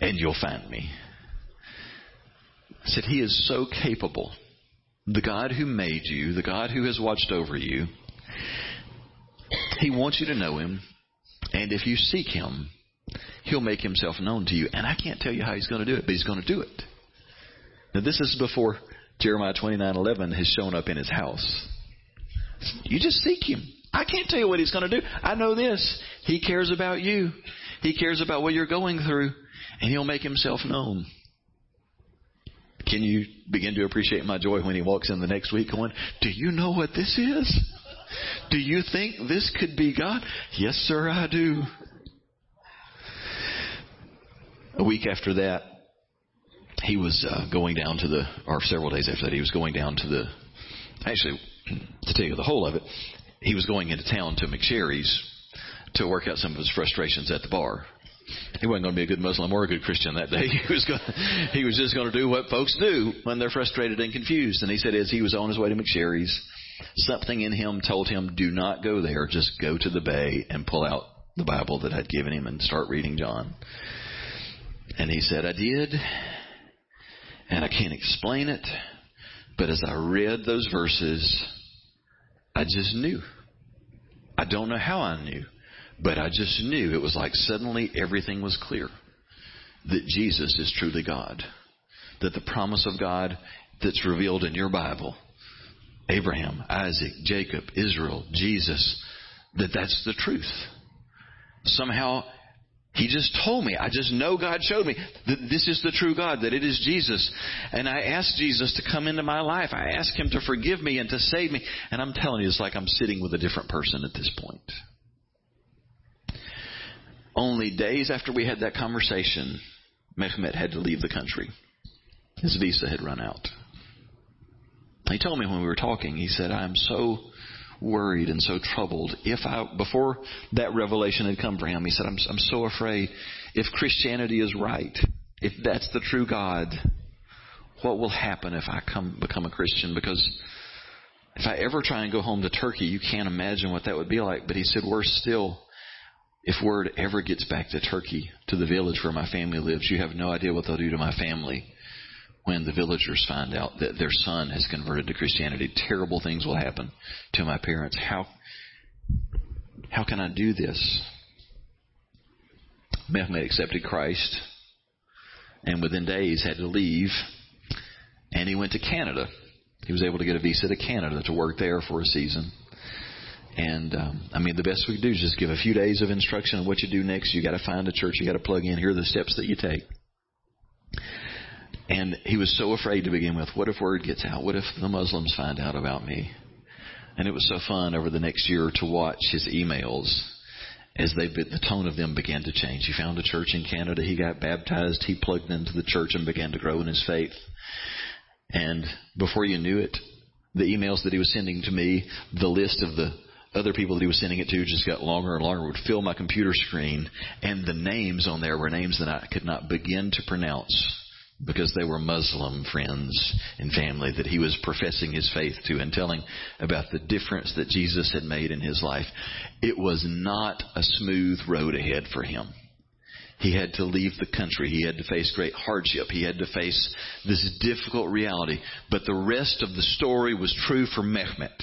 [SPEAKER 1] and you'll find me. I said, He is so capable. The God who made you, the God who has watched over you, He wants you to know Him, and if you seek Him, He'll make Himself known to you. And I can't tell you how He's going to do it, but He's going to do it. Now, this is before Jeremiah 29:11 has shown up in his house. You just seek him. I can't tell you what he's going to do. I know this. He cares about you. He cares about what you're going through, and he'll make himself known. Can you begin to appreciate my joy when he walks in the next week going, Do you know what this is? Do you think this could be God? Yes, sir, I do. A week after that, he was uh, going down to the, or several days after that, he was going down to the, actually, to tell you the whole of it, he was going into town to McSherry's to work out some of his frustrations at the bar. He wasn't going to be a good Muslim or a good Christian that day. He was going, to, he was just going to do what folks do when they're frustrated and confused. And he said as he was on his way to McSherry's, something in him told him, do not go there. Just go to the bay and pull out the Bible that I'd given him and start reading John. And he said, I did. And I can't explain it, but as I read those verses, I just knew. I don't know how I knew, but I just knew. It was like suddenly everything was clear that Jesus is truly God. That the promise of God that's revealed in your Bible, Abraham, Isaac, Jacob, Israel, Jesus, that that's the truth. Somehow he just told me. I just know God showed me that this is the true God, that it is Jesus. And I asked Jesus to come into my life. I asked Him to forgive me and to save me. And I'm telling you, it's like I'm sitting with a different person at this point. Only days after we had that conversation, Mehmet had to leave the country. His visa had run out. He told me when we were talking, he said, I'm so worried and so troubled. If I, before that revelation had come for him, he said, I'm, I'm so afraid if Christianity is right, if that's the true God, what will happen if I come, become a Christian? Because if I ever try and go home to Turkey, you can't imagine what that would be like. But he said, worse still, if word ever gets back to Turkey, to the village where my family lives, you have no idea what they'll do to my family when the villagers find out that their son has converted to Christianity. Terrible things will happen to my parents. How, how can I do this? Mehmet accepted Christ and within days had to leave and he went to Canada. He was able to get a visa to Canada to work there for a season. And um, I mean, the best we could do is just give a few days of instruction on what you do next. You got to find a church. You got to plug in. Here are the steps that you take. And he was so afraid to begin with. What if word gets out? What if the Muslims find out about me? And it was so fun over the next year to watch his emails as they the tone of them began to change. He found a church in Canada. He got baptized. He plugged into the church and began to grow in his faith. And before you knew it, the emails that he was sending to me, the list of the other people that he was sending it to just got longer and longer, would fill my computer screen, and the names on there were names that I could not begin to pronounce because they were Muslim friends and family that he was professing his faith to and telling about the difference that Jesus had made in his life. It was not a smooth road ahead for him. He had to leave the country. He had to face great hardship. He had to face this difficult reality. But the rest of the story was true for Mehmet.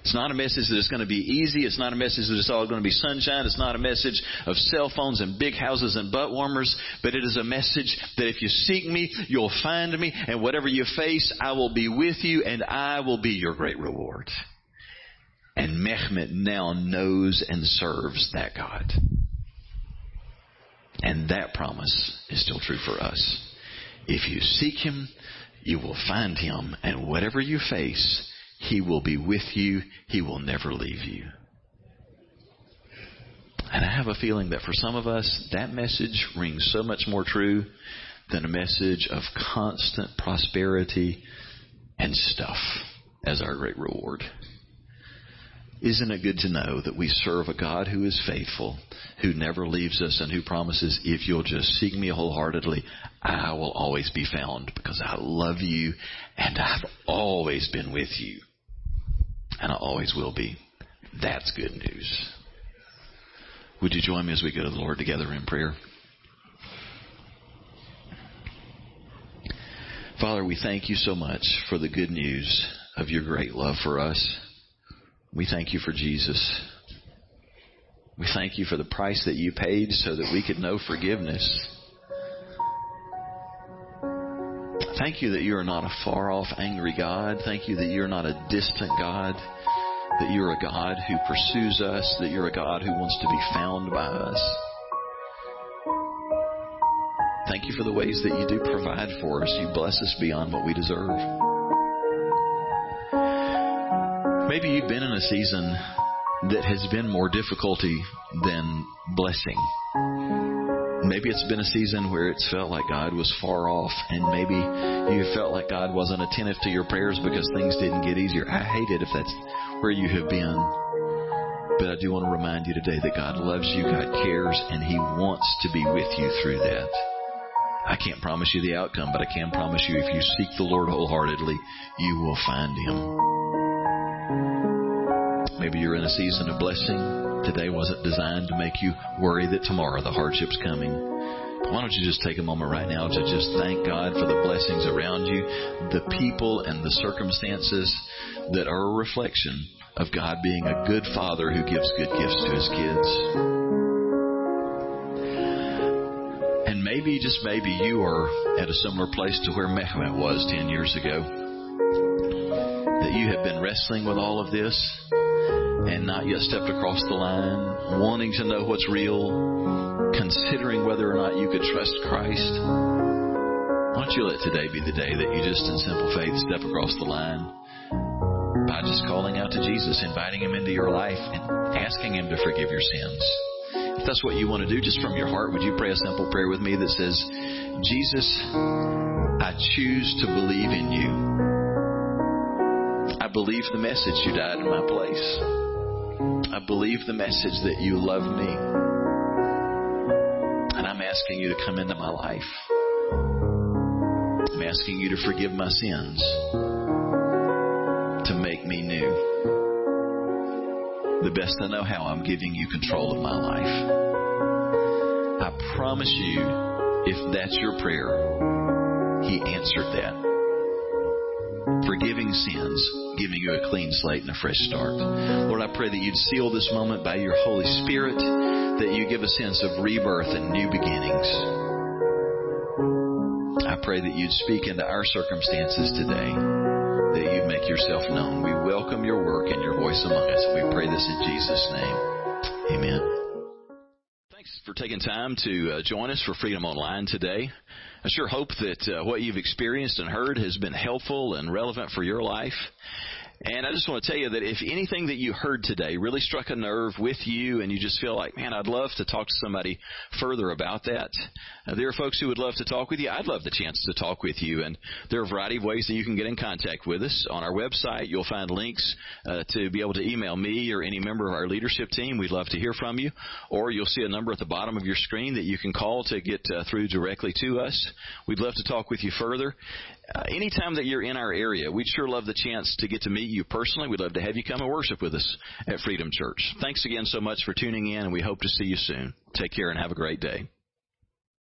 [SPEAKER 1] It's not a message that it's going to be easy. It's not a message that it's all going to be sunshine. It's not a message of cell phones and big houses and butt warmers. But it is a message that if you seek me, you'll find me. And whatever you face, I will be with you and I will be your great reward. And Mehmet now knows and serves that God. And that promise is still true for us. If you seek Him, you will find Him. And whatever you face, He will be with you. He will never leave you. And I have a feeling that for some of us, that message rings so much more true than a message of constant prosperity and stuff as our great reward. Isn't it good to know that we serve a God who is faithful, who never leaves us, and who promises, if you'll just seek me wholeheartedly, I will always be found because I love you and I've always been with you. And I always will be. That's good news. Would you join me as we go to the Lord together in prayer? Father, we thank you so much for the good news of your great love for us. We thank you for Jesus. We thank you for the price that you paid so that we could know forgiveness. Thank you that you are not a far off, angry God. Thank you that you're not a distant God. That you're a God who pursues us. That you're a God who wants to be found by us. Thank you for the ways that you do provide for us. You bless us beyond what we deserve. Maybe you've been in a season that has been more difficulty than blessing. Maybe it's been a season where it's felt like God was far off, and maybe you felt like God wasn't attentive to your prayers because things didn't get easier. I hate it if that's where you have been. But I do want to remind you today that God loves you, God cares, and He wants to be with you through that. I can't promise you the outcome, but I can promise you if you seek the Lord wholeheartedly, you will find Him. Maybe you're in a season of blessing. Today wasn't designed to make you worry that tomorrow the hardship's coming. Why don't you just take a moment right now to just thank God for the blessings around you, the people and the circumstances that are a reflection of God being a good father who gives good gifts to his kids. And maybe, just maybe, you are at a similar place to where Mehmet was 10 years ago. That you have been wrestling with all of this and not yet stepped across the line, wanting to know what's real, considering whether or not you could trust Christ, why don't you let today be the day that you just in simple faith step across the line by just calling out to Jesus, inviting Him into your life, and asking Him to forgive your sins. If that's what you want to do, just from your heart, would you pray a simple prayer with me that says, Jesus, I choose to believe in you. I believe the message you died in my place. I believe the message that you love me. And I'm asking you to come into my life. I'm asking you to forgive my sins, to make me new the best I know how, I'm giving you control of my life. I promise you, if that's your prayer, He answered that. Forgiving sins, giving you a clean slate and a fresh start. Lord, I pray that you'd seal this moment by your Holy Spirit, that you give a sense of rebirth and new beginnings. I pray that you'd speak into our circumstances today that you'd make yourself known. We welcome your work and your voice among us. We pray this in Jesus' name. Amen. Thanks for taking time to uh, join us for Freedom Online today. I sure hope that uh, what you've experienced and heard has been helpful and relevant for your life. And I just want to tell you that if anything that you heard today really struck a nerve with you and you just feel like, man, I'd love to talk to somebody further about that, uh, there are folks who would love to talk with you. I'd love the chance to talk with you. And there are a variety of ways that you can get in contact with us. On our website, you'll find links uh, to be able to email me or any member of our leadership team. We'd love to hear from you. Or you'll see a number at the bottom of your screen that you can call to get uh, through directly to us. We'd love to talk with you further. Uh, anytime that you're in our area, we'd sure love the chance to get to meet you personally. We'd love to have you come and worship with us at Freedom Church. Thanks again so much for tuning in, and we hope to see you soon. Take care and have a great day.